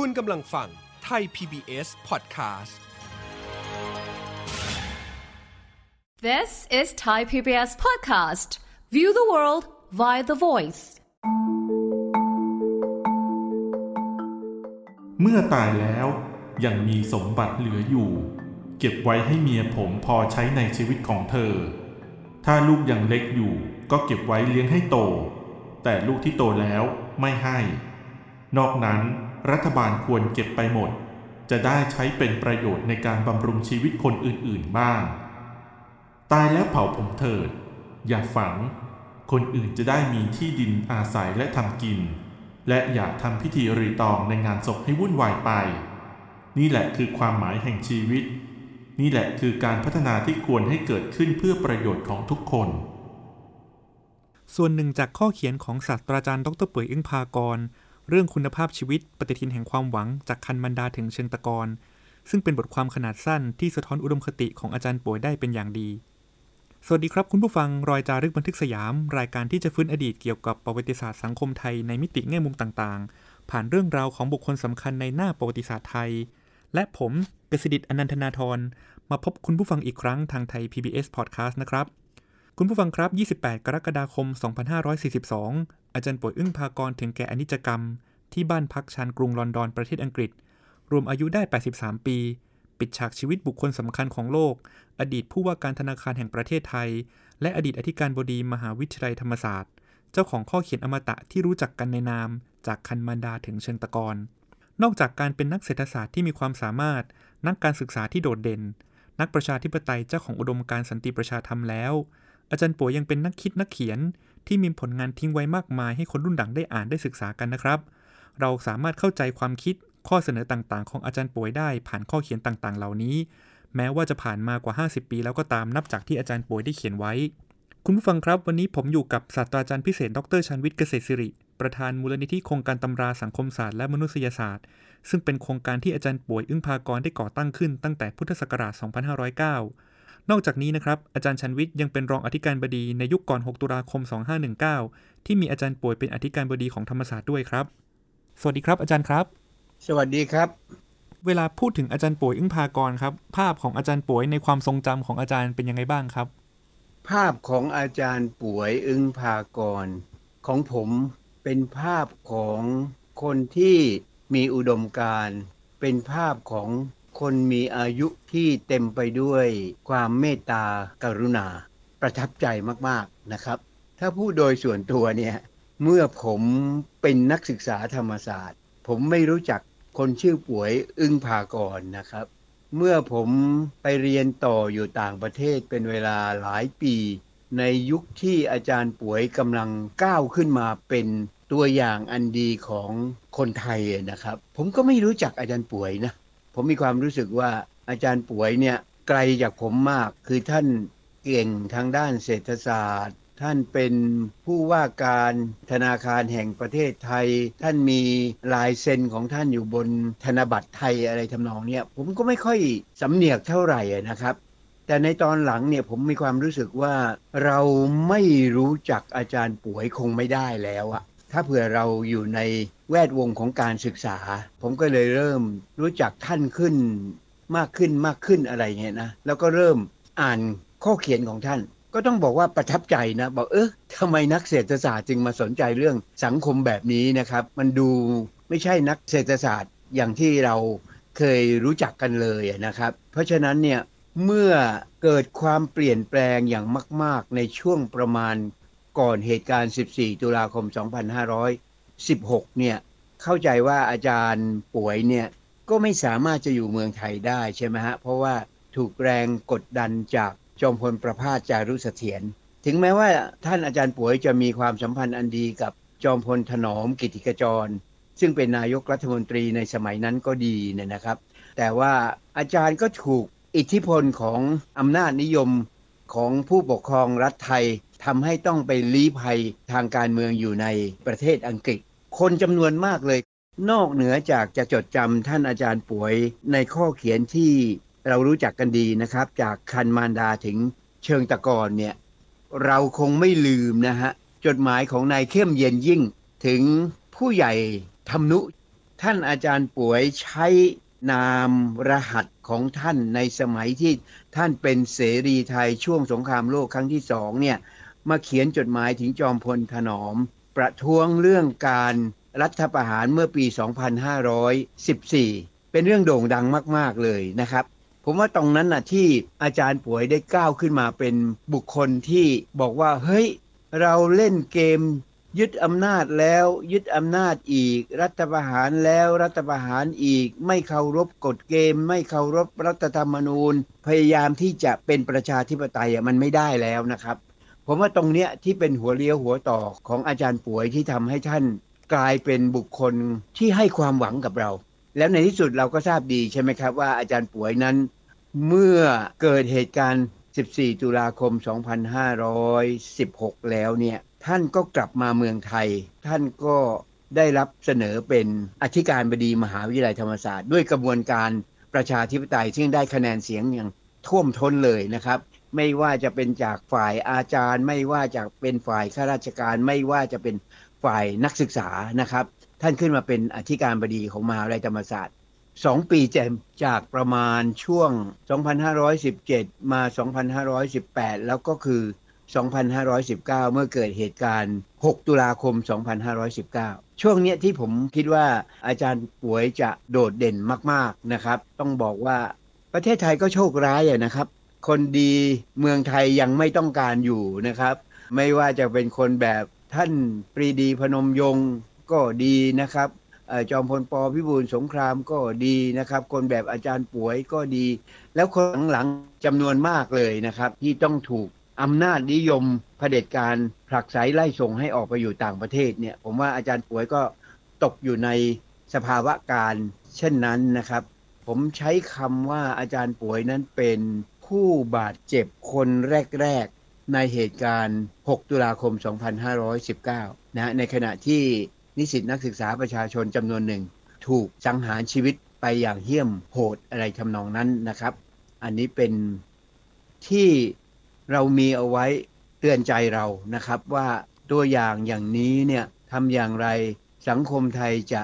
คุณกำลังฟังไทย PBS Podcast This is Thai PBS Podcast. View the world via the voice. เมื่อตายแล้วยังมีสมบัติเหลืออยู่ เก็บไว้ให้เมียผมพอใช้ในชีวิตของเธอ ถ้าลูกยังเล็กอยู่ ก็เก็บไว้เลี้ยงให้โต แต่ลูกที่โตแล้วไม่ให้ นอกนั้น รัฐบาลควรเก็บไปหมด จะได้ใช้เป็นประโยชน์ในการบำรุงชีวิตคนอื่นๆบ้าง ตายแล้วเผาผมเถิด อย่าฝัง คนอื่นจะได้มีที่ดินอาศัยและทำกิน และอย่าทำพิธีรีตองในงานศพให้วุ่นวายไป นี่แหละคือความหมายแห่งชีวิต นี่แหละคือการพัฒนาที่ควรให้เกิดขึ้นเพื่อประโยชน์ของทุกคนส่วนหนึ่งจากข้อเขียนของศาสตราจารย์ดรป่วยอึ้งพากร เรื่องคุณภาพชีวิตปฏิทินแห่งความหวังจากคันมันดาถึงเชิงตะกอนซึ่งเป็นบทความขนาดสั้นที่สะท้อนอุดมคติของอาจารย์ป่วยได้เป็นอย่างดี สวัสดีครับคุณผู้ฟังรอยจารึกบันทึกสยาม รายการที่จะฟื้นอดีตเกี่ยวกับประวัติศาสตร์สังคมไทยในมิติแง่มุมต่างๆ ผ่านเรื่องราวของบุคคลสำคัญในหน้าประวัติศาสตร์ไทย และผมกฤษดิตอนันทนาทรมาพบคุณผู้ฟังอีกครั้งทางไทย PBS Podcast นะครับ คุณผู้ฟังครับ 28 กรกฎาคม 2542 อาจารย์ป่วยอึ้งพากรถึงแก่อนิจกรรม ที่บ้านพักชานกรุงลอนดอนประเทศอังกฤษ รวมอายุได้ 83 ปี ปิดฉากชีวิตบุคคลสำคัญของโลก อดีตผู้ว่าการธนาคารแห่งประเทศไทย และอดีตอธิการบดีมหาวิทยาลัยธรรมศาสตร์ เจ้าของข้อเขียนอมตะที่รู้จักกันในนาม จากคันมันดาถึงเชิงตะกอนนอกจากการเป็นนักเศรษฐศาสตร์ที่มีความสามารถ นักการศึกษาที่โดดเด่น นักประชาธิปไตยเจ้าของอุดมการณ์สันติประชาธรรมแล้ว อาจารย์ป่วยยังเป็นนักคิดนักเขียนที่มีผลงานทิ้งไว้มากมายให้คนรุ่นหลังได้อ่านได้ศึกษากันนะครับ เราสามารถเข้าใจความคิดข้อเสนอต่างๆ ของอาจารย์ป่วยได้ผ่านข้อเขียนต่างๆ เหล่านี้ แม้ว่าจะผ่านมากว่า 50 ปีแล้วก็ตามนับจากที่อาจารย์ป่วยได้เขียนไว้ คุณผู้ฟังครับ วันนี้ผมอยู่กับศาสตราจารย์พิเศษ ดรชันวิทย์เกษตรศิริ ประธานมูลนิธิโครงการตำราสังคมศาสตร์และมนุษยศาสตร์ ซึ่งเป็นโครงการที่อาจารย์ป่วยอึ้งพากรได้ก่อตั้งขึ้นตั้งแต่พุทธศักราช 2509 นอกจากนี้นะครับอาจารย์ชันวิทย์ยังเป็นรองอธิการบดีในยุคก่อน 6 ตุลาคม 2519 ที่มีอาจารย์ป่วยเป็นอธิการบดีของธรรมศาสตร์ด้วยครับ สวัสดีครับอาจารย์ครับ สวัสดีครับ เวลาพูดถึงอาจารย์ป่วยอึ้งพากรครับ ภาพของอาจารย์ป่วยในความทรงจำของอาจารย์เป็นยังไงบ้างครับ ภาพของอาจารย์ป่วยอึ้งพากร ของผมเป็นภาพของคนที่มีอุดมการณ์เป็นภาพของ คนมีอายุที่เต็มไปด้วยความเมตตากรุณา ประทับใจมากๆนะครับ ถ้าพูดโดยส่วนตัวเนี่ยเมื่อผมเป็นนักศึกษาธรรมศาสตร์ ผมไม่รู้จักคนชื่อป่วยอึ้งพากรนะครับ เมื่อผมไปเรียนต่ออยู่ต่างประเทศเป็นเวลาหลายปี ในยุคที่อาจารย์ป่วยกำลังก้าวขึ้นมาเป็นตัวอย่างอันดีของคนไทยนะครับ ผมก็ไม่รู้จักอาจารย์ป่วยนะ ผมมีความรู้สึกว่าอาจารย์ป่วยเนี่ยไกลจากผมมากคือท่านเก่งทางด้านเศรษฐศาสตร์ ท่านเป็นผู้ว่าการธนาคารแห่งประเทศไทย ท่านมีลายเซ็นของท่านอยู่บนธนบัตรไทยอะไรทำนองเนี้ยผมก็ไม่ค่อยสำเนียกเท่าไหร่นะครับ แต่ในตอนหลังเนี่ยผมมีความรู้สึกว่าเราไม่รู้จักอาจารย์ป่วยคงไม่ได้แล้วอะถ้าเผื่อเราอยู่ใน แวดวงของการศึกษา ผมก็เลยเริ่มรู้จักท่านขึ้นมากขึ้นมากขึ้นอะไรเงี้ยนะ แล้วก็เริ่มอ่านข้อเขียนของท่าน ก็ต้องบอกว่าประทับใจนะบอกเออทำไมนักเศรษฐศาสตร์จึงมาสนใจเรื่องสังคมแบบนี้นะครับ มันดูไม่ใช่นักเศรษฐศาสตร์อย่างที่เราเคยรู้จักกันเลยนะครับ เพราะฉะนั้นเนี่ยเมื่อเกิดความเปลี่ยนแปลงอย่างมาก ๆ ในช่วงประมาณก่อนเหตุการณ์ 14 ตุลาคม 2500 16เนี่ยเข้าใจว่าอาจารย์ป่วยเนี่ยก็ไม่สามารถจะอยู่เมืองไทยได้ใช่ไหมฮะเพราะว่าถูกแรงกดดันจากจอมพลประภาสจารุเสถียรถึงแม้ว่าท่านอาจารย์ป่วยจะมีความสัมพันธ์อันดีกับจอมพลถนอมกิติกจร ซึ่งเป็นนายกรัฐมนตรีในสมัยนั้นก็ดีเนี่ยนะครับ แต่ว่าอาจารย์ก็ถูกอิทธิพลของอำนาจนิยมของผู้ปกครองรัฐไทย ทำให้ต้องไปลี้ภัยทางการเมืองอยู่ในประเทศอังกฤษ คนจำนวนมากเลย นอกเหนือจากจะจดจำท่านอาจารย์ป่วยในข้อเขียนที่เรารู้จักกันดีนะครับ จากคันมารดาถึงเชิงตะกอนเนี่ยเราคงไม่ลืมนะฮะ จดหมายของนายเข้มเย็นยิ่ง ถึงผู้ใหญ่ธรรมนุ ท่านอาจารย์ป่วยใช้นามรหัสของท่านในสมัยที่ท่านเป็นเสรีไทยช่วงสงครามโลกครั้งที่สองเนี่ย มาเขียนจดหมายถึงจอมพลถนอม ประท้วงเรื่องการรัฐประหารเมื่อปี 2514 เป็นเรื่องโด่งดังมาก ๆ เลยนะครับ ผมว่าตรงนั้นนะที่อาจารย์ป่วยได้ก้าวขึ้นมาเป็นบุคคลที่บอกว่า เฮ้ย เราเล่นเกมยึดอำนาจแล้วยึดอำนาจอีก รัฐประหารแล้วรัฐประหารอีก ไม่เคารพกฎเกม ไม่เคารพรัฐธรรมนูญ พยายามที่จะเป็นประชาธิปไตยมันไม่ได้แล้วนะครับ ผมว่าตรงเนี้ยที่เป็นหัวเลี้ยวหัวต่อของอาจารย์ป่วยที่ทำให้ท่านกลายเป็นบุคคลที่ให้ความหวังกับเรา แล้วในที่สุดเราก็ทราบดีใช่ไหมครับว่าอาจารย์ป่วยนั้น เมื่อเกิดเหตุการณ์ 14 ตุลาคม 2516 แล้วเนี่ยท่านก็กลับมาเมืองไทย ท่านก็ได้รับเสนอเป็นอธิการบดีมหาวิทยาลัยธรรมศาสตร์ ด้วยกระบวนการประชาธิปไตยซึ่งได้คะแนนเสียงอย่างท่วมท้นเลยนะครับ ไม่ว่าจะเป็นจากฝ่ายอาจารย์ ไม่ว่าจะเป็นฝ่ายข้าราชการ ไม่ว่าจะเป็นฝ่ายนักศึกษานะครับ ท่านขึ้นมาเป็นอธิการบดีของมหาวิทยาลัยธรรมศาสตร์สองปีเจมจากประมาณช่วง 2517 มา 2518 แล้วก็คือ 2519 เมื่อเกิดเหตุการณ์ 6 ตุลาคม 2519 ช่วงเนี้ยที่ผมคิดว่าอาจารย์ป่วยจะโดดเด่นมาก ๆ นะครับ ต้องบอกว่าประเทศไทยก็โชคร้ายอะนะครับ คนดีเมืองไทยยังไม่ต้องการอยู่นะครับ ไม่ว่าจะเป็นคนแบบท่านปรีดีพนมยงค์ก็ดีนะครับจอมพลปพิบูลสงครามก็ดีนะครับ คนแบบอาจารย์ป่วยก็ดี แล้วคนหลังๆจำนวนมากเลยนะครับ ที่ต้องถูกอำนาจนิยมเผด็จการผลักไสไล่ส่งให้ออกไปอยู่ต่างประเทศเนี่ยผมว่าอาจารย์ป่วยก็ตกอยู่ในสภาวะการเช่นนั้นนะครับ ผมใช้คำว่าอาจารย์ป่วยนั้นเป็น ผู้บาดเจ็บคนแรก ๆ ในเหตุการณ์ 6 ตุลาคม 2519 นะในขณะที่นิสิตนักศึกษาประชาชนจำนวนหนึ่ง ถูกสังหารชีวิตไปอย่างเหี้ยมโหดอะไรทำนองนั้นนะครับ อันนี้เป็นที่เรามีเอาไว้เตือนใจเรานะครับ ว่าตัวอย่างอย่างนี้เนี่ยทำอย่างไรสังคมไทยจะ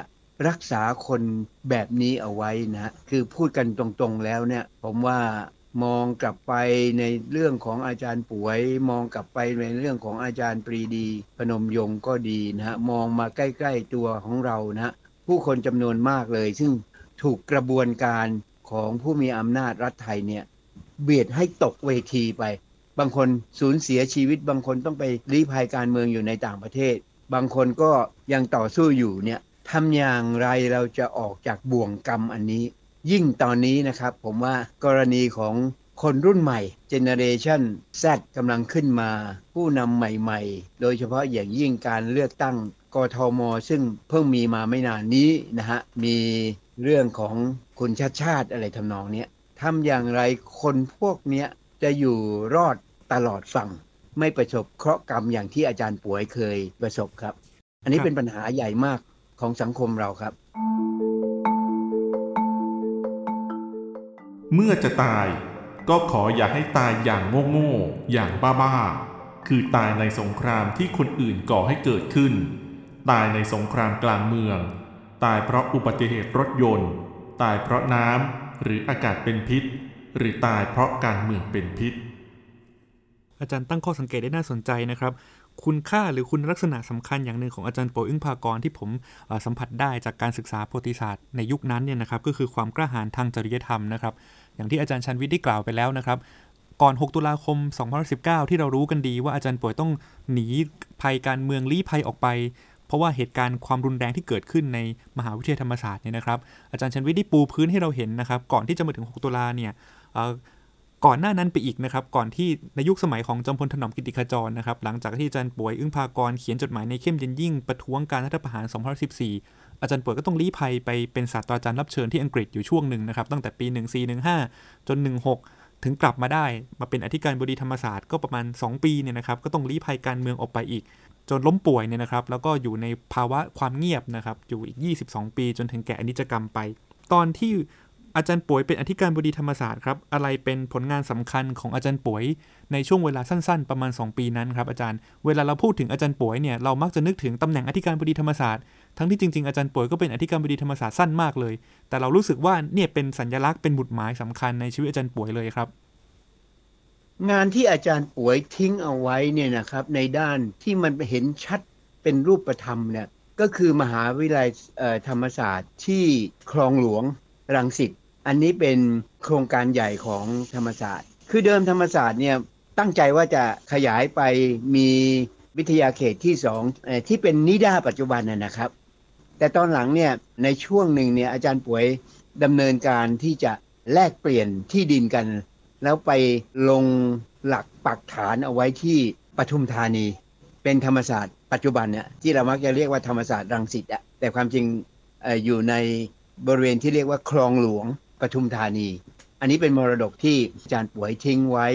รักษาคนแบบนี้เอาไว้นะ คือพูดกันตรงๆแล้วเนี่ย ผมว่า มองกลับไปในเรื่องของอาจารย์ป่วย มองกลับไปในเรื่องของอาจารย์ปรีดี พนมยงก็ดีนะฮะมองมาใกล้ๆตัวของเรานะผู้คนจำนวนมากเลย ซึ่งถูกกระบวนการของผู้มีอำนาจรัฐไทยเนี่ยเบียดให้ตกเวทีไป บางคนสูญเสียชีวิต บางคนต้องไปลี้ภัยการเมืองอยู่ในต่างประเทศ บางคนก็ยังต่อสู้อยู่เนี่ยทำอย่างไรเราจะออกจากบ่วงกรรมอันนี้ ยิ่งตอนนี้นะครับ ผมว่ากรณีของคนรุ่นใหม่เจเนเรชัน Z กำลังขึ้นมา ผู้นำใหม่ๆ โดยเฉพาะอย่างยิ่งการเลือกตั้งกทม ซึ่งเพิ่งมีมาไม่นานนี้นะฮะ มีเรื่องของคุณชาติชาติอะไรทำนองนี้ทำอย่างไรคนพวกนี้จะอยู่รอดตลอดฝั่ง ไม่ประสบเคราะห์กรรมอย่างที่อาจารย์ป่วยเคยประสบครับ อันนี้เป็นปัญหาใหญ่มากของสังคมเราครับ เมื่อจะตาย ก็ขออย่าให้ตายอย่างโง่ๆอย่างบ้าๆ คือตายในสงครามที่คนอื่นก่อให้เกิดขึ้น ตายในสงครามกลางเมือง ตายเพราะอุบัติเหตุรถยนต์ ตายเพราะน้ำหรืออากาศเป็นพิษ หรือตายเพราะการเมืองเป็นพิษ อาจารย์ตั้งข้อสังเกตได้น่าสนใจนะครับคุณค่าหรือคุณลักษณะสำคัญอย่างหนึ่งของอาจารย์โปอึ้งภากรที่ผมสัมผัสได้จากการศึกษาประวัติศาสตร์ในยุคนั้นเนี่ยนะครับก็คือความกล้าหาญทางจริยธรรมนะครับ อย่างที่อาจารย์ชันวิทย์ได้กล่าวไปแล้วนะครับ ก่อน 6 ตุลาคม 2019 ที่เรารู้กันดีว่าอาจารย์ป่วยต้องหนีภัยการเมืองลี้ภัยออกไป เพราะว่าเหตุการณ์ความรุนแรงที่เกิดขึ้นในมหาวิทยาลัยธรรมศาสตร์เนี่ยนะครับ อาจารย์ชันวิทย์ได้ปูพื้นให้เราเห็นนะครับ ก่อนที่จะมาถึง 6 ตุลาเนี่ยก่อนหน้านั้นไปอีกนะครับ ก่อนที่ในยุคสมัยของจอมพลถนอมกิติขจรนะครับ หลังจากที่อาจารย์ป่วยอึ้งพากรเขียนจดหมายในเข้มเย็นยิ่งประท้วงการรัฐประหาร 2014 อาจารย์ป่วยก็ต้องลี้ภัยไปเป็นศาสตราจารย์รับเชิญที่อังกฤษอยู่ช่วงหนึ่งนะครับ ตั้งแต่ปี 1415 จน 16 ถึงกลับมาได้ มาเป็นอธิการบดีธรรมศาสตร์ก็ประมาณ 2 ปีเนี่ยนะครับ ก็ต้องลี้ภัยการเมืองออกไปอีก จนล้มป่วยเนี่ยนะครับ แล้วก็อยู่ในภาวะความเงียบนะครับ อยู่อีก 22 ปีจนถึงแก่อนิจกรรมไป ตอนที่อาจารย์ป่วยเป็นอธิการบดีธรรมศาสตร์ครับ อะไรเป็นผลงานสำคัญของอาจารย์ป่วยในช่วงเวลาสั้น ๆ ประมาณ 2 ปีนั้นครับอาจารย์ เวลาเราพูดถึงอาจารย์ป่วยเนี่ย เรามักจะนึกถึงตำแหน่งอธิการบดีธรรมศาสตร์ ทั้งที่จริงๆ อาจารย์ป่วยก็เป็นอธิการบดีธรรมศาสตร์สั้นมากเลย แต่เรารู้สึกว่าเนี่ยเป็นสัญลักษณ์เป็นบุตรหมายสำคัญในชีวิตอาจารย์ป่วยเลยครับ งานที่อาจารย์ป่วยทิ้งเอาไว้เนี่ยนะครับ ในด้านที่มันเห็นชัดเป็นรูปธรรมเนี่ยก็คือมหาวิทยาลัยธรรมศาสตร์ที่คลองหลวงรังสิตอันนี้เป็นโครงการใหญ่ของธรรมศาสตร์ คือเดิมธรรมศาสตร์เนี่ยตั้งใจว่าจะขยายไปมีวิทยาเขตที่สองที่เป็นนิด้าปัจจุบันนะครับ แต่ตอนหลังเนี่ยในช่วงหนึ่งเนี่ยอาจารย์ป่วยดำเนินการที่จะแลกเปลี่ยนที่ดินกัน แล้วไปลงหลักปักฐานเอาไว้ที่ปทุมธานี เป็นธรรมศาสตร์ปัจจุบันเนี่ยที่เรามักจะเรียกว่าธรรมศาสตร์รังสิตอะแต่ความจริงออยู่ในบริเวณที่เรียกว่าคลองหลวงปทุมธานี อันนี้เป็นมรดกที่อาจารย์ป่วยทิ้งไว้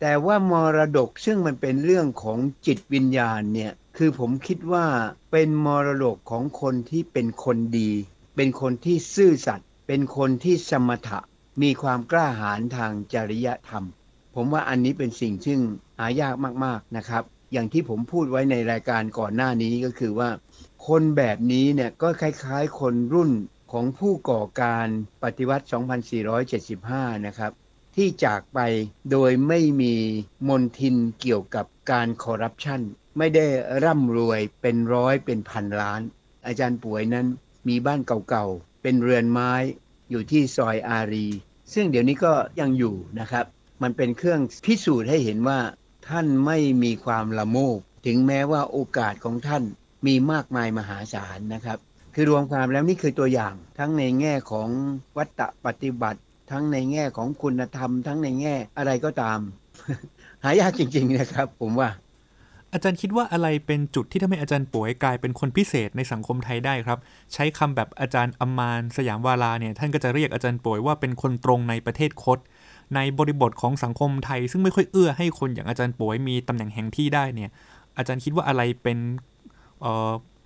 แต่ว่ามรดกซึ่งมันเป็นเรื่องของจิตวิญญาณเนี่ย คือผมคิดว่าเป็นมรดกของคนที่เป็นคนดี เป็นคนที่ซื่อสัตย์เป็นคนที่สมถะ มีความกล้าหาญทางจริยธรรม ผมว่าอันนี้เป็นสิ่งซึ่งหายากมากๆนะครับ อย่างที่ผมพูดไว้ในรายการก่อนหน้านี้ก็คือว่า คนแบบนี้เนี่ยก็คล้ายๆ คนรุ่นของผู้ก่อการปฏิวัติ 2475 นะครับ ที่จากไปโดยไม่มีมนทินเกี่ยวกับการคอร์รัปชัน ไม่ได้ร่ำรวยเป็นร้อยเป็นพันล้าน อาจารย์ป่วยนั้นมีบ้านเก่าๆ เป็นเรือนไม้อยู่ที่ซอยอารี ซึ่งเดี๋ยวนี้ก็ยังอยู่นะครับ มันเป็นเครื่องพิสูจน์ให้เห็นว่า ท่านไม่มีความละโมบ ถึงแม้ว่าโอกาสของท่านมีมากมายมหาศาลนะครับ คือรวมความแล้วนี่คือตัวอย่างทั้งในแง่ของวัตตะปฏิบัติ ทั้งในแง่ของคุณธรรม ทั้งในแง่อะไรก็ตาม หายากจริง ๆนะครับ ผมว่า อาจารย์คิดว่าอะไรเป็นจุดที่ทำให้อาจารย์ป่วยกลายเป็นคนพิเศษในสังคมไทยได้ครับ ใช้คำแบบอาจารย์อมานสยามวาลาเนี่ยท่านก็จะเรียกอาจารย์ป่วยว่าเป็นคนตรงในประเทศคดในบริบทของสังคมไทย ซึ่งไม่ค่อยเอื้อให้คนอย่างอาจารย์ป่วยมีตำแหน่งแห่งที่ได้เนี่ย อาจารย์คิดว่าอะไรเป็น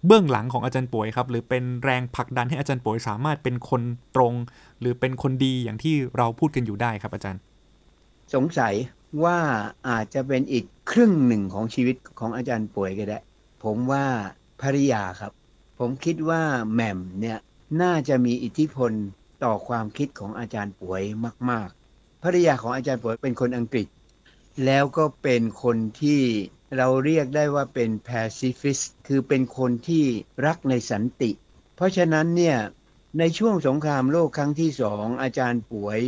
เบื้องหลังของอาจารย์ป่วยครับ หรือเป็นแรงผลักดันให้อาจารย์ป่วยสามารถเป็นคนตรง หรือเป็นคนดีอย่างที่เราพูดกันอยู่ได้ครับอาจารย์ สงสัย ว่าอาจจะเป็นอีกครึ่งหนึ่งของชีวิตของอาจารย์ป่วยก็ได้ ผมว่าภริยาครับ ผมคิดว่าแหม่มเนี่ยน่าจะมีอิทธิพลต่อความคิดของอาจารย์ป่วยมาก ๆ ภริยาของอาจารย์ป่วยเป็นคนอังกฤษ แล้วก็เป็นคนที่เราเรียกได้ว่าเป็น pacifist คือเป็นคนที่รักในสันติ เพราะฉะนั้นเนี่ยในช่วงสงครามโลกครั้งที่สองอาจารย์ป่วย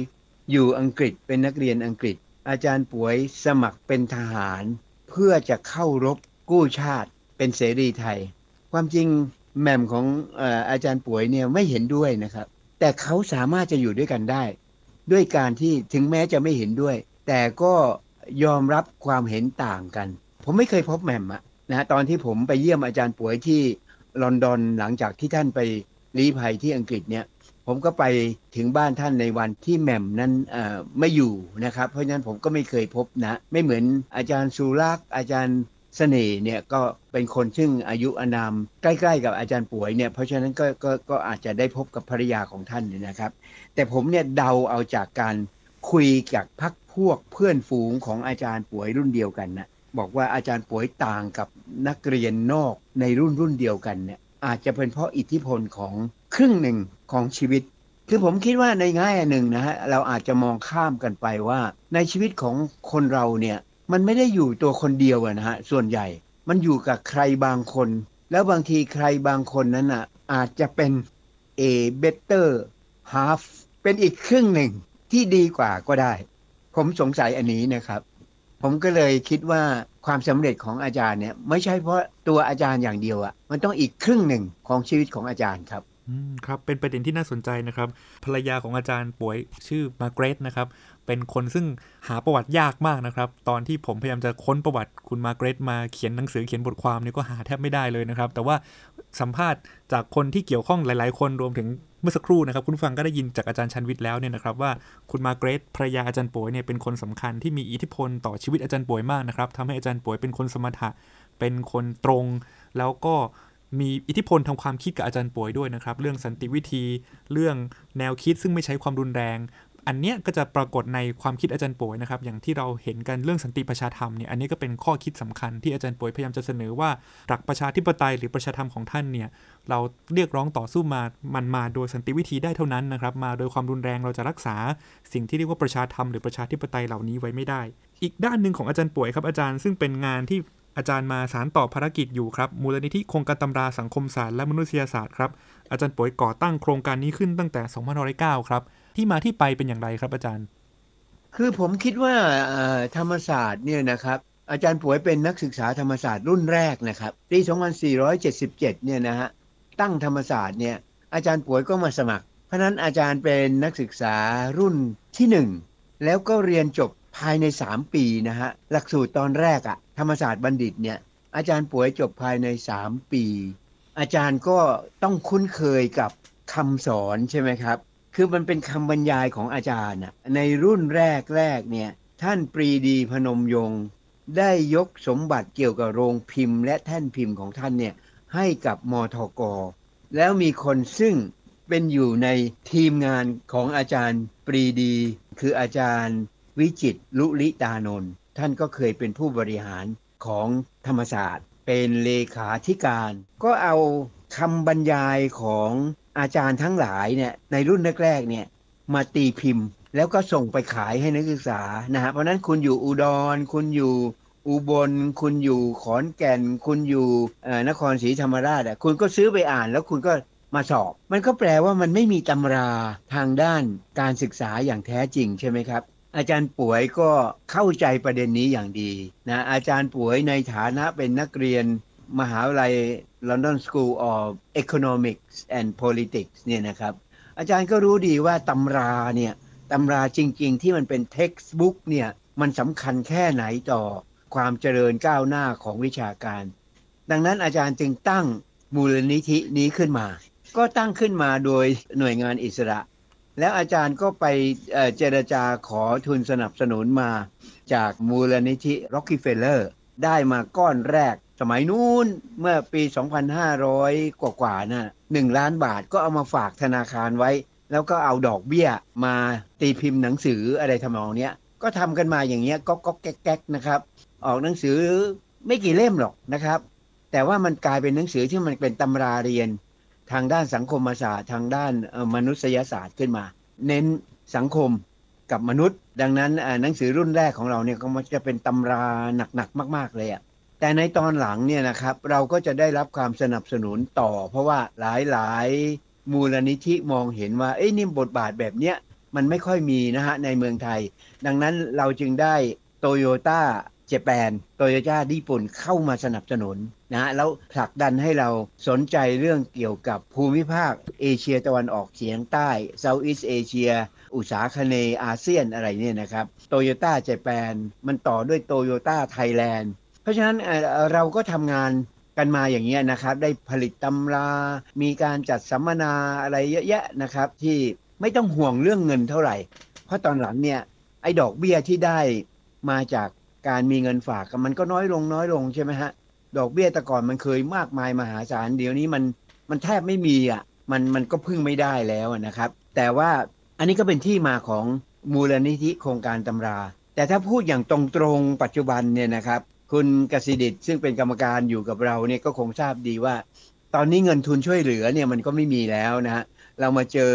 อยู่อังกฤษเป็นนักเรียนอังกฤษ อาจารย์ป่วยสมัครเป็นทหาร เพื่อจะเข้ารบกู้ชาติเป็นเสรีไทย ความจริงแม่มของอาจารย์ป่วยเนี่ยไม่เห็นด้วยนะครับ แต่เขาสามารถจะอยู่ด้วยกันได้ ด้วยการที่ถึงแม้จะไม่เห็นด้วย แต่ก็ยอมรับความเห็นต่างกัน ผมไม่เคยพบแหม่มอะนะตอนที่ผมไปเยี่ยมอาจารย์ป่วยที่ลอนดอนหลังจากที่ท่านไปลี้ภัยที่อังกฤษเนี่ย ผมก็ไปถึงบ้านท่านในวันที่แหม่มนั้นไม่อยู่นะครับ เพราะฉะนั้นผมก็ไม่เคยพบนะไม่เหมือนอาจารย์สุรักษ์อาจารย์เสน่ห์เนี่ยก็เป็นคนซึ่งอายุอานามใกล้ๆกับอาจารย์ป่วยเนี่ยเพราะฉะนั้นก็ก็ก็อาจจะได้พบกับภรรยาของท่านนะครับ แต่ผมเนี่ยเดาเอาจากการคุยกับพักพวกเพื่อนฝูงของอาจารย์ป่วยรุ่นเดียวกันนะบอกว่าอาจารย์ป่วยต่างกับนักเรียนนอกในรุ่นรุ่นเดียวกันเนี่ยอาจจะเป็นเพราะอิทธิพลของ ครึ่งหนึ่งของชีวิต คือผมคิดว่าในง่ายหนึ่งนะฮะเราอาจจะมองข้ามกันไปว่าในชีวิตของคนเราเนี่ยมันไม่ได้อยู่ตัวคนเดียวนะฮะส่วนใหญ่มันอยู่กับใครบางคน แล้วบางทีใครบางคนนั้นอะอาจจะเป็น a better half เป็นอีกครึ่งหนึ่งที่ดีกว่าก็ได้ ผมสงสัยอันนี้นะครับ ผมก็เลยคิดว่าความสำเร็จของอาจารย์เนี่ยไม่ใช่เพราะตัวอาจารย์อย่างเดียวอะมันต้องอีกครึ่งหนึ่งของชีวิตของอาจารย์ครับ ครับเป็นประเด็นที่น่าสนใจนะครับ ภรรยาของอาจารย์ป่วยชื่อมาเกรตนะครับ เป็นคนซึ่งหาประวัติยากมากนะครับ ตอนที่ผมพยายามจะค้นประวัติคุณมาเกรตมาเขียนหนังสือเขียนบทความนี่ก็หาแทบไม่ได้เลยนะครับ แต่ว่าสัมภาษณ์จากคนที่เกี่ยวข้องหลาย ๆ คนรวมถึงเมื่อสักครู่นะครับ คุณฟังก็ได้ยินจากอาจารย์ชันวิทย์แล้วเนี่ยนะครับว่าคุณมาเกรตภรรยาอาจารย์ป่วยเนี่ยเป็นคนสำคัญที่มีอิทธิพลต่อชีวิตอาจารย์ป่วยมากนะครับทำให้อาจารย์ป่วยเป็นคนสมถะเป็นคนตรงแล้วก็ มีอิทธิพลทางความคิดกับอาจารย์ป่วยด้วยนะครับ เรื่องสันติวิธี เรื่องแนวคิดซึ่งไม่ใช้ความรุนแรง อันเนี้ยก็จะปรากฏในความคิดอาจารย์ป่วยนะครับ อย่างที่เราเห็นกันเรื่องสันติประชาธรรมเนี่ยอันนี้ก็เป็นข้อคิดสำคัญที่อาจารย์ป่วยพยายามจะเสนอว่าหลักประชาธิปไตยหรือประชาธรรมของท่านเนี่ยเราเรียกร้องต่อสู้มามันมาโดยสันติวิธีได้เท่านั้นนะครับ มาโดยความรุนแรงเราจะรักษา สิ่งที่เรียกว่าประชาธรรมหรือประชาธิปไตยเหล่านี้ไว้ไม่ได้ อีกด้านหนึ่งของอาจารย์ป่วยครับอาจารย์ซึ่งเป็นงานที่ อาจารย์มาสารต่อภารกิจอยู่ครับ มูลนิธิโครงการตำราสังคมศาสตร์และมนุษยศาสตร์ครับ อาจารย์ป่วยก่อตั้งโครงการนี้ขึ้นตั้งแต่2509ครับ ที่มาที่ไปเป็นอย่างไรครับอาจารย์ คือผมคิดว่าธรรมศาสตร์เนี่ยนะครับอาจารย์ป่วยเป็นนักศึกษาธรรมศาสตร์รุ่นแรกนะครับปี 2477 เนี่ยนะฮะตั้งธรรมศาสตร์เนี่ยอาจารย์ป่วยก็มาสมัคร เพราะนั้นอาจารย์เป็นนักศึกษารุ่นที่หนึ่งแล้วก็เรียนจบภายใน 3 ปีนะฮะหลักสูตรตอนแรกอะ ธรรมศาสตร์บัณฑิตเนี่ย อาจารย์ป่วยจบภายใน3ปี อาจารย์ก็ต้องคุ้นเคยกับคำสอนใช่ไหมครับ คือมันเป็นคำบรรยายของอาจารย์ในรุ่นแรกแรกเนี่ยท่านปรีดีพนมยงค์ได้ยกสมบัติเกี่ยวกับโรงพิมพ์ และแท่นพิมพ์ของท่านเนี่ยให้กับมทก แล้วมีคนซึ่งเป็นอยู่ในทีมงานของอาจารย์ปรีดี คืออาจารย์วิจิตลุลิตานนท์ ท่านก็เคยเป็นผู้บริหารของธรรมศาสตร์ เป็นเลขาธิการ ก็เอาคำบรรยายของอาจารย์ทั้งหลายเนี่ยในรุ่นแรกๆเนี่ยมาตีพิมพ์ แล้วก็ส่งไปขายให้นักศึกษานะฮะเพราะนั้นคุณอยู่อุดร คุณอยู่อุบล คุณอยู่ขอนแก่น คุณอยู่นครศรีธรรมราชอะคุณก็ซื้อไปอ่านแล้วคุณก็มาสอบ มันก็แปลว่ามันไม่มีตำราทางด้านการศึกษาอย่างแท้จริงใช่ไหมครับ อาจารย์ป่วยก็เข้าใจประเด็นนี้อย่างดีนะอาจารย์ป่วยในฐานะเป็นนักเรียนมหาวิทยาลัย London School of Economics and Politics เนี่ยนะครับ อาจารย์ก็รู้ดีว่าตำราเนี่ยตำราจริง ๆ ที่มันเป็น textbook เนี่ยมันสำคัญแค่ไหนต่อความเจริญก้าวหน้าของวิชาการ ดังนั้นอาจารย์จึงตั้งมูลนิธินี้ขึ้นมา ก็ตั้งขึ้นมาโดยหน่วยงานอิสระ แล้วอาจารย์ก็ไปเจรจาขอทุนสนับสนุนมาจากมูลนิธิ Rockefeller ได้มาก้อนแรก สมัยนู้นเมื่อปี 2,500 กว่ากว่าๆนะหนึ่งล้านบาทก็เอามาฝากธนาคารไว้ แล้วก็เอาดอกเบี้ยมาตีพิมพ์หนังสืออะไรทำนองเนี้ย ก็ทำกันมาอย่างเงี้ยก็ก็แก๊กๆนะครับ ออกหนังสือไม่กี่เล่มหรอกนะครับ แต่ว่ามันกลายเป็นหนังสือที่มันเป็นตำราเรียน ทางด้านสังคมศาสตร์ ทางด้านมนุษยศาสตร์ขึ้นมา เน้นสังคมกับมนุษย์ ดังนั้นหนังสือรุ่นแรกของเราเนี่ยก็มันจะเป็นตำราหนักๆมาก ๆ เลยอะแต่ในตอนหลังเนี่ยนะครับเราก็จะได้รับความสนับสนุนต่อ เพราะว่าหลายๆ มูลนิธิมองเห็นว่าเอ้ยนี่บทบาทแบบเนี้ยมันไม่ค่อยมีนะฮะในเมืองไทย ดังนั้นเราจึงได้โตโยต้าเจแปนโตโยต้าญี่ปุ่นเข้ามาสนับสนุน นะแล้วผลักดันให้เราสนใจเรื่องเกี่ยวกับภูมิภาคเอเชียตะวันออกเฉียงใต้ Southeast Asia อุษาคเนย์อาเซียนอะไรเนี่ยนะครับโตโยต้าเจแปนมันต่อด้วยโตโยต้าไทยแลนด์เพราะฉะนั้นเราก็ทำงานกันมาอย่างเงี้ยนะครับ ได้ผลิตตำรา มีการจัดสัมมนาอะไรเยอะแยะนะครับที่ไม่ต้องห่วงเรื่องเงินเท่าไหร่ เพราะตอนหลังเนี่ยไอ้ดอกเบี้ยที่ได้มาจากการมีเงินฝากมันก็น้อยลงน้อยลงใช่ไหมฮะ ดอกเบี้ยแต่ก่อนมันเคยมากมายมหาศาลเดี๋ยวนี้มันมันแทบไม่มีอะมันมันก็พึ่งไม่ได้แล้วนะครับ แต่ว่าอันนี้ก็เป็นที่มาของมูลนิธิโครงการตำรา แต่ถ้าพูดอย่างตรงๆปัจจุบันเนี่ยนะครับ คุณกสิดิตซึ่งเป็นกรรมการอยู่กับเราเนี่ยก็คงทราบดีว่า ตอนนี้เงินทุนช่วยเหลือเนี่ยมันก็ไม่มีแล้วนะฮะเรามาเจอ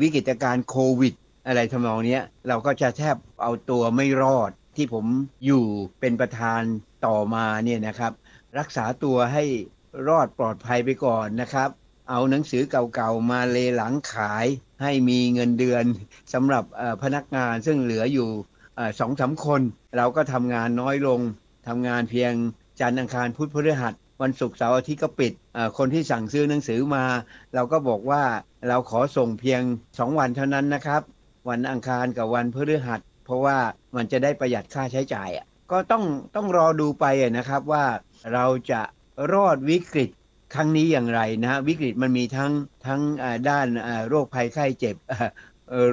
วิกฤตการณ์โควิด อะไรทำนองเนี้ยเราก็จะแทบเอาตัวไม่รอดที่ผมอยู่เป็นประธานต่อมาเนี่ยนะครับ รักษาตัวให้รอดปลอดภัยไปก่อนนะครับ เอาหนังสือเก่าๆมาเลหลังขาย ให้มีเงินเดือนสำหรับพนักงานซึ่งเหลืออยู่สองสามคน เราก็ทำงานน้อยลงทำงานเพียงจันทร์อังคารพุธพฤหัสวันศุกร์เสาร์อาทิตย์ก็ปิด คนที่สั่งซื้อหนังสือมา เราก็บอกว่าเราขอส่งเพียง 2 วันเท่านั้นนะครับ วันอังคารกับวันพฤหัส เพราะว่ามันจะได้ประหยัดค่าใช้จ่ายอะ ก็ต้องต้องรอดูไปอะนะครับว่าเราจะรอดวิกฤตครั้งนี้อย่างไรนะฮะวิกฤตมันมีทั้งทั้งอ่าด้านอ่าโรคภัยไข้เจ็บ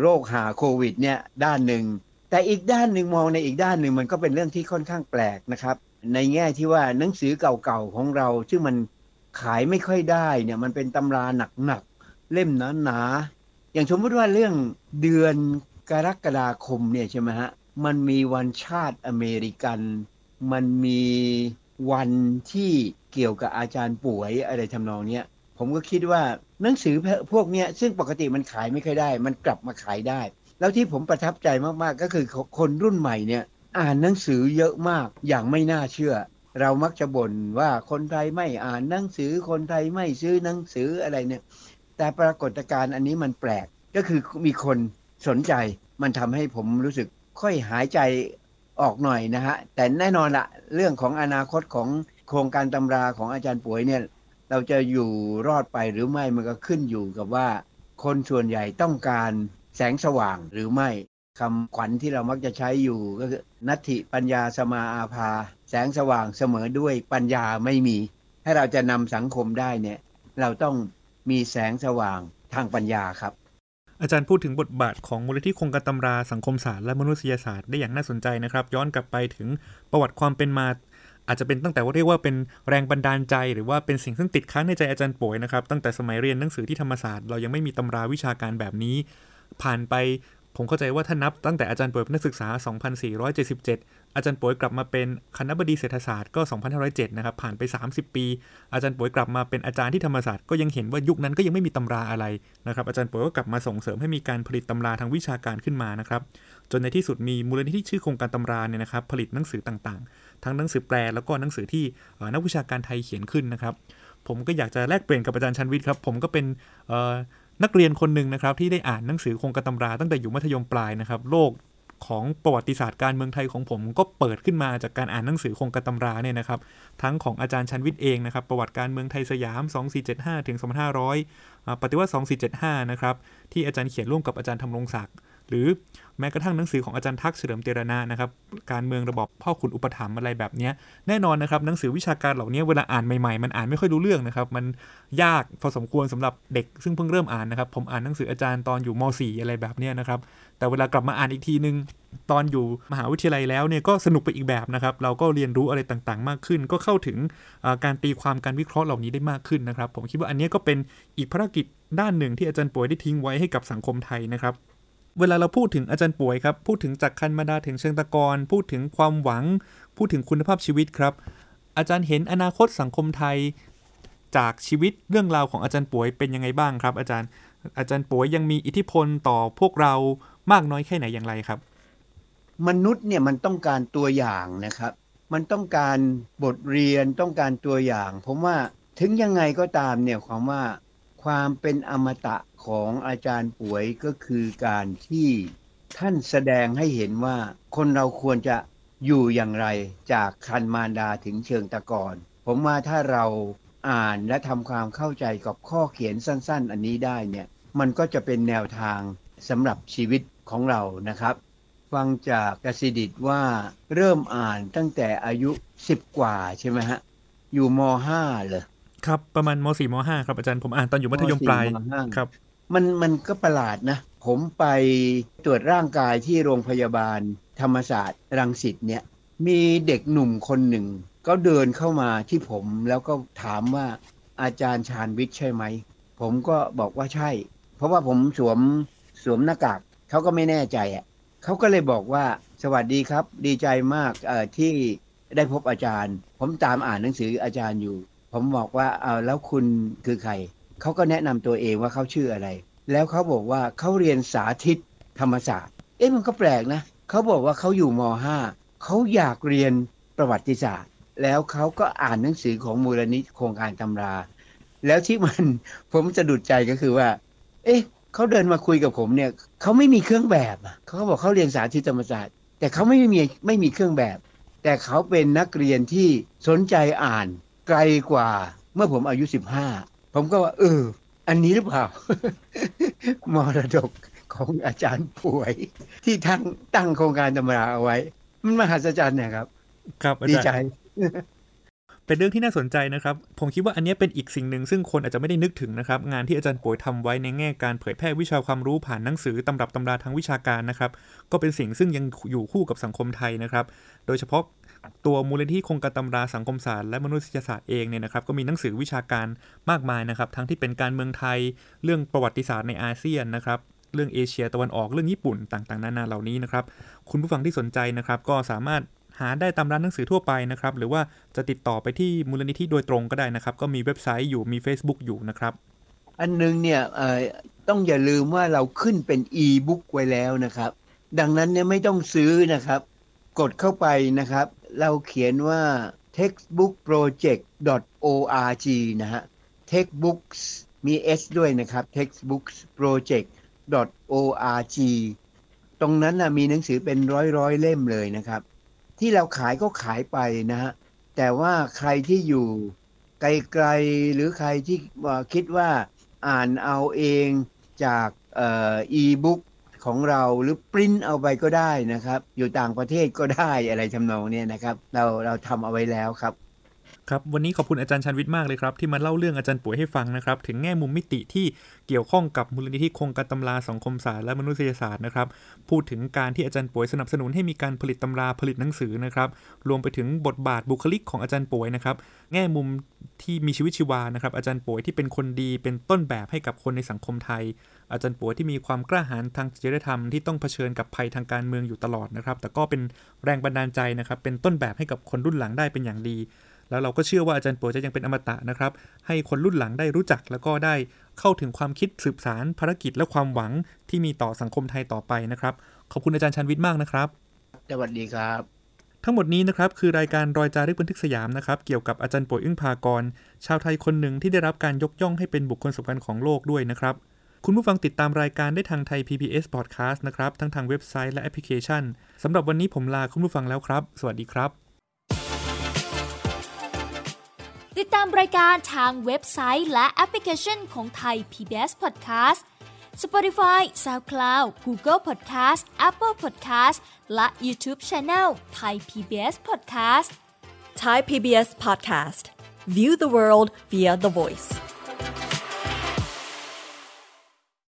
โรคหาโควิดเนี่ยด้านหนึ่ง แต่อีกด้านหนึ่งมองในอีกด้านหนึ่งมันก็เป็นเรื่องที่ค่อนข้างแปลกนะครับ ในแง่ที่ว่าหนังสือเก่าๆของเรา ซึ่งมันขายไม่ค่อยได้เนี่ยมันเป็นตำราหนักๆเล่มหนาๆอย่างสมมติว่าเรื่องเดือนกรกฎาคมเนี่ยใช่ไหมฮะ มันมีวันชาติอเมริกัน มันมีวันที่เกี่ยวกับอาจารย์ป่วยอะไรทำนองเนี้ย ผมก็คิดว่าหนังสือพวกเนี้ยซึ่งปกติมันขายไม่ค่อยได้ มันกลับมาขายได้ แล้วที่ผมประทับใจมากๆ ก็คือคนรุ่นใหม่เนี่ยอ่านหนังสือเยอะมากอย่างไม่น่าเชื่อ เรามักจะบ่นว่าคนไทยไม่อ่านหนังสือคนไทยไม่ซื้อหนังสืออะไรเนี่ย แต่ปรากฏการณ์อันนี้มันแปลกก็คือมีคนสนใจมันทำให้ผมรู้สึก ค่อยหายใจออกหน่อยนะฮะ แต่แน่นอนละเรื่องของอนาคตของโครงการตำราของอาจารย์ป่วยเนี่ย เราจะอยู่รอดไปหรือไม่มันก็ขึ้นอยู่กับว่า คนส่วนใหญ่ต้องการแสงสว่างหรือไม่คำขวัญที่เรามักจะใช้อยู่ก็คือนัตถิปัญญาสมาอาภา แสงสว่างเสมอด้วยปัญญาไม่มี ให้เราจะนำสังคมได้เนี่ย เราต้องมีแสงสว่างทางปัญญาครับ อาจารย์พูดถึงบทบาทของมูลนิธิโครงการตำราสังคมศาสตร์และมนุษยศาสตร์ได้อย่างน่าสนใจนะครับ ย้อนกลับไปถึงประวัติความเป็นมา อาจจะเป็นตั้งแต่ว่าเรียกว่าเป็นแรงบันดาลใจ หรือว่าเป็นสิ่งซึ่งติดค้างในใจอาจารย์ป่วยนะครับตั้งแต่สมัยเรียนหนังสือที่ธรรมศาสตร์เรายังไม่มีตำราวิชาการแบบนี้ ผ่านไป ผมเข้าใจว่าถ้านับตั้งแต่อาจารย์ป่วยเป็นนักศึกษา 2477 อาจารย์ป่วยกลับมาเป็นคณะบดีเศรษฐศาสตร์ก็ 2507 นะครับ ผ่านไป 30 ปี อาจารย์ป่วยกลับมาเป็นอาจารย์ที่ธรรมศาสตร์ก็ยังเห็นว่ายุคนั้นก็ยังไม่มีตำราอะไรนะครับ อาจารย์ป่วยก็กลับมาส่งเสริมให้มีการผลิตตำราทางวิชาการขึ้นมานะครับ จนในที่สุดมีมูลนิธิชื่อโครงการตำราเนี่ยนะครับ ผลิตหนังสือต่างๆ ทั้งหนังสือแปลแล้วก็หนังสือที่นักวิชาการไทยเขียนขึ้นนะครับ ผมก็อยากจะแลกเปลี่ยนกับอาจารย์ชันวิทย์ครับ ผมก็เป็น นักเรียนคนหนึ่งนะครับที่ได้อ่านหนังสือคงกระตำรา ตั้งแต่อยู่มัธยมปลายนะครับโลกของประวัติศาสตร์การเมืองไทยของผมก็เปิดขึ้นมาจากการอ่านหนังสือคงกระตำราเนี่ยนะครับ ทั้งของอาจารย์ชันวิทย์เองนะครับ ประวัติการเมืองไทยสยาม 2475ถึง2500 ปฏิวัติ 2475 นะครับ ที่อาจารย์เขียนร่วมกับอาจารย์ธรรมรงศักดิ์ หรือแม้กระทั่งหนังสือของอาจารย์ทักษ์เฉลิมเตรนานะครับ การเมืองระบอบพ่อขุนอุปถัมภ์อะไรแบบนี้แน่นอนนะครับหนังสือวิชาการเหล่านี้เวลาอ่านใหม่ๆ มันอ่านไม่ค่อยรู้เรื่องนะครับ มันยากพอสมควรสำหรับเด็กซึ่งเพิ่งเริ่มอ่านนะครับ ผมอ่านหนังสืออาจารย์ตอนอยู่ม .4 อะไรแบบนี้นะครับ แต่เวลากลับมาอ่านอีกทีนึง ตอนอยู่มหาวิทยาลัยแล้วเนี่ยก็สนุกไปอีกแบบนะครับ เราก็เรียนรู้อะไรต่างๆ มากขึ้น ก็เข้าถึงการตีความการวิเคราะห์เหล่านี้ได้มากขึ้นนะครับ ผมคิดว่าอันนี้ก็เป็นอีกภารกิจด้านหนึ่งที่อาจารย์ป่วยได้ทิ้งไว้ให้กับสังคมไทยนะครับ เวลาเราพูดถึงอาจารย์ป่วยครับ พูดถึงจากคันมาดาถึงเชิงตะกอนพูดถึงความหวัง พูดถึงคุณภาพชีวิตครับ อาจารย์เห็นอนาคตสังคมไทย จากชีวิตเรื่องราวของอาจารย์ป่วยเป็นยังไงบ้างครับ อาจารย์ อาจารย์ป่วยยังมีอิทธิพลต่อพวกเรามากน้อยแค่ไหนอย่างไรครับ มนุษย์เนี่ยมันต้องการตัวอย่างนะครับ มันต้องการบทเรียนต้องการตัวอย่าง ผมว่าถึงยังไงก็ตามเนี่ยความว่าความเป็นอมตะ ของอาจารย์ป่วยก็คือการที่ท่านแสดงให้เห็นว่าคนเราควรจะอยู่อย่างไรจากคันมารดาถึงเชิงตะกอนผมว่าถ้าเราอ่านและทำความเข้าใจกับข้อเขียนสั้น ๆ อันนี้ได้เนี่ยมันก็จะเป็นแนวทางสำหรับชีวิตของเรานะครับ ฟังจากกสิดิตว่าเริ่มอ่านตั้งแต่อายุ 10 กว่าใช่ไหมฮะ อยู่ม .5 เลยครับ ประมาณม .4 ม .5 ครับอาจารย์ผมอ่านตอนอยู่มัธยมปลายครับ มันมันก็ประหลาดนะ ผมไปตรวจร่างกายที่โรงพยาบาลธรรมศาสตร์รังสิตเนี่ย มีเด็กหนุ่มคนหนึ่ง ก็เดินเข้ามาที่ผมแล้วก็ถามว่าอาจารย์ชาญวิทย์ใช่ไหม ผมก็บอกว่าใช่ เพราะว่าผมสวมสวมหน้ากากเขาก็ไม่แน่ใจอะเขาก็เลยบอกว่าสวัสดีครับ ดีใจมากที่ได้พบอาจารย์ ผมตามอ่านหนังสืออาจารย์อยู่ ผมบอกว่าเอาแล้วคุณคือใคร เขาก็แนะนำตัวเองว่าเขาชื่ออะไร แล้วเขาบอกว่าเขาเรียนสาธิตธรรมศาสตร์ เอ๊ะมันก็แปลกนะเขาบอกว่าเขาอยู่ม .5 เขาอยากเรียนประวัติศาสตร์ แล้วเขาก็อ่านหนังสือของมูลนิธิโครงการตำรา แล้วที่มันผมจะดุดใจก็คือว่า เอ๊ะเขาเดินมาคุยกับผมเนี่ยเขาไม่มีเครื่องแบบเขาบอกเขาเรียนสาธิตธรรมศาสตร์ แต่เขาไม่มีไม่มีเครื่องแบบ แต่เขาเป็นนักเรียนที่สนใจอ่านไกลกว่าเมื่อผมอายุ 15 ผมก็ว่าเออ อันนี้หรือเปล่ามรดกของอาจารย์ป่วย ที่ทั้งตั้งโครงการธรรมราเอาไว้ มันมหัศจรรย์เนี่ยครับ ครับดีใจ เป็นเรื่องที่น่าสนใจนะครับ ผมคิดว่าอันนี้เป็นอีกสิ่งหนึ่งซึ่งคนอาจจะไม่ได้นึกถึงนะครับ งานที่อาจารย์ป่วยทำไว้ในแง่การเผยแพร่วิชาความรู้ผ่านหนังสือตำรับตำราทางวิชาการนะครับ ก็เป็นสิ่งซึ่งยังอยู่คู่กับสังคมไทยนะครับ โดยเฉพาะ ตัวมูลนิธิโครงการตำราสังคมศาสตร์และมนุษยศาสตร์เองเนี่ยนะครับก็มีหนังสือวิชาการมากมายนะครับ ทั้งที่เป็นการเมืองไทยเรื่องประวัติศาสตร์ในอาเซียนนะครับเรื่องเอเชียตะวันออกเรื่องญี่ปุ่นต่างๆ นานาเหล่านี้นะครับ คุณผู้ฟังที่สนใจนะครับ ก็สามารถหาได้ตามร้านหนังสือทั่วไปนะครับ หรือว่าจะติดต่อไปที่มูลนิธิโดยตรงก็ได้นะครับ ก็มีเว็บไซต์อยู่มี Facebook อยู่นะครับ อันนึงเนี่ยต้องอย่าลืมว่าเราขึ้นเป็นอีบุ๊กไว้แล้วนะครับ ดังนั้นเนี่ยไม่ต้องซื้อนะครับ กดเข้าไปนะครับ เราเขียนว่า textbookproject.org นะฮะ textbooks มี s ด้วยนะครับ textbooksproject.org ตรงนั้นนะมีหนังสือเป็นร้อยร้อยเล่มเลยนะครับ ที่เราขายก็ขายไปนะฮะ แต่ว่าใครที่อยู่ไกลๆหรือใครที่คิดว่าอ่านเอาเองจากอีบุ๊ก ของเราหรือปริ้นเอาไปก็ได้นะครับ อยู่ต่างประเทศก็ได้อะไรทำนองเนี้ยนะครับ เราเราทำเอาไว้แล้วครับครับวันนี้ขอบคุณอาจารย์ชันวิทย์มากเลยครับ ที่มาเล่าเรื่องอาจารย์ป่วยให้ฟังนะครับ ถึงแง่มุมมิติที่เกี่ยวข้องกับมูลนิธิโครงการตำราสังคมศาสตร์และมนุษยศาสตร์นะครับ พูดถึงการที่อาจารย์ป่วยสนับสนุนให้มีการผลิตตำราผลิตหนังสือนะครับ รวมไปถึงบทบาทบุคลิกของอาจารย์ป่วยนะครับ แง่มุมที่มีชีวิตชีวานะครับ อาจารย์ป่วยที่เป็นคนดีเป็นต้นแบบให้กับคนในสังคมไทย อาจารย์ป่วยที่มีความกล้าหาญทางจริยธรรมที่ต้องเผชิญกับภัยทางการเมืองอยู่ตลอดนะครับ แต่ก็เป็นแรงบันดาลใจนะครับ เป็นต้นแบบให้กับคนรุ่นหลังได้เป็นอย่างดี แล้วเราก็เชื่อว่าอาจารย์ป่วยจะยังเป็นอมตะนะครับ ให้คนรุ่นหลังได้รู้จักแล้วก็ได้เข้าถึงความคิดสืบสารภารกิจและความหวังที่มีต่อสังคมไทยต่อไปนะครับ ขอบคุณอาจารย์ชาญวิทย์มากนะครับ สวัสดีครับ ทั้งหมดนี้นะครับคือรายการรอยจารึกบันทึกสยามนะครับ เกี่ยวกับอาจารย์ป๋วยอึ๊งภากรณ์ ชาวไทยคนหนึ่งที่ได้รับการยกย่องให้เป็นบุคคลสำคัญของโลกด้วยนะครับ คุณผู้ฟังติดตามรายการได้ทางไทย PBS Podcast นะครับ ทั้งทางเว็บไซต์และแอปพลิเคชันสำหรับวันนี้ผมลาคุณผู้ฟังแล้วครับ สวัสดีครับ ติดตามรายการทางเว็บไซต์และแอปพลิเคชันของไทย PBS Podcast Spotify SoundCloud Google Podcast Apple Podcast และ YouTube Channel Thai PBS Podcast Thai PBS podcast. View the world via the voice.